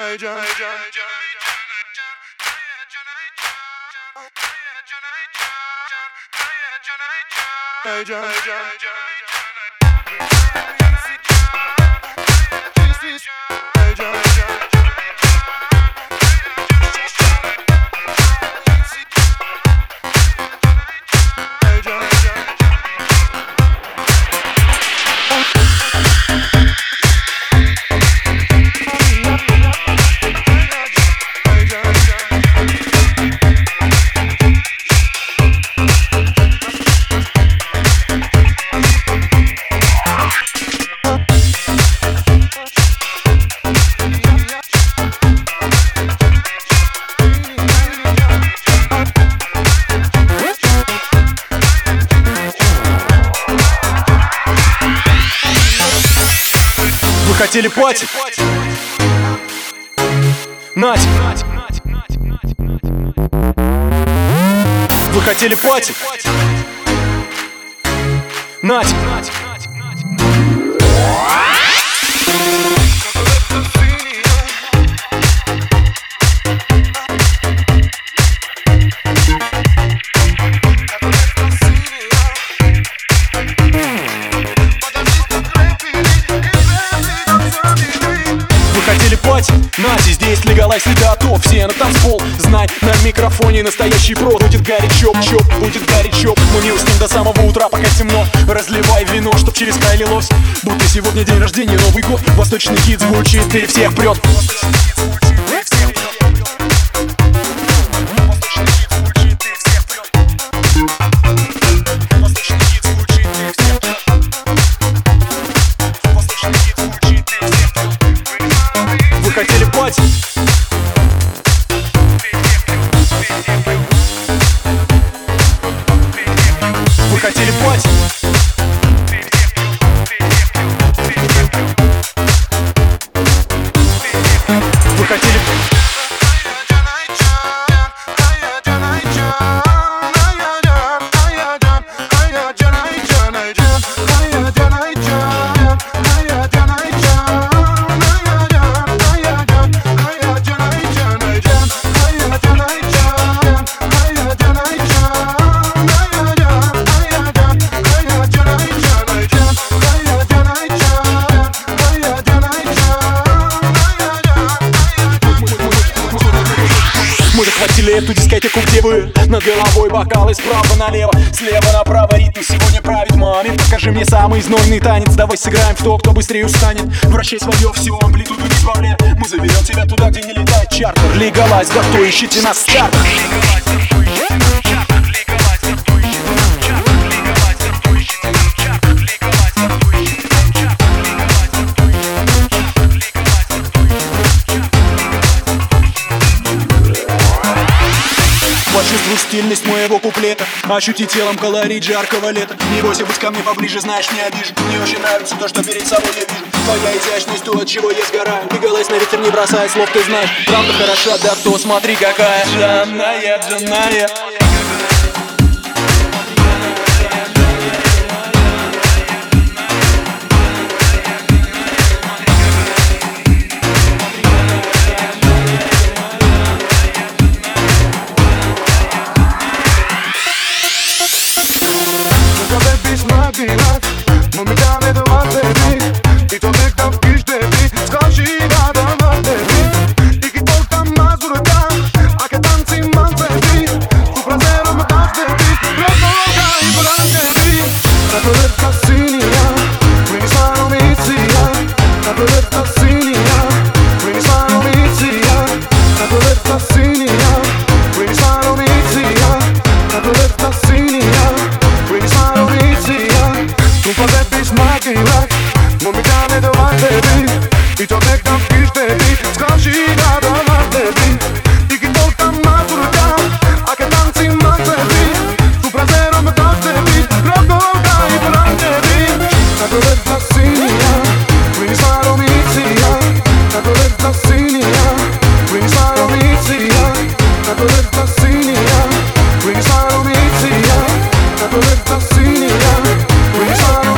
Hey, John, hey, John, hey, John. Хотели пати? Нать! Вы хотели пати? Нать! Легалайз и готов Все на танцпол, знай, на микрофоне настоящий про Будет горячо, чоп, будет горячо Мы не уснем до самого утра, пока темно. Разливай вино, чтоб через край лилось. Будто сегодня день рождения, Новый год. Восточный хит звучит и всех прет Вы хотели пати? Вы хотели... Мы захватили эту дискотеку, где вы? Над головой бокалы справа налево Слева направо ритм сегодня правит маме. Покажи мне самый знойный танец Давай сыграем в то, кто быстрее устанет. Вращай свое всю амплитуду не сбавляй Мы заберем тебя туда, где не летает чартер да кто ищите нас в чартах Почувствуй куплета Ощути телом колорит жаркого лета. Не бойся быть ко мне поближе, знаешь, не обижу. Мне очень нравится то, что перед собой я вижу. Твоя изящность, то, от чего я сгораю. Легалайз на ветер не бросает слов, ты знаешь. Правда хороша, да кто, смотри какая. Жанная, джанная we're trying.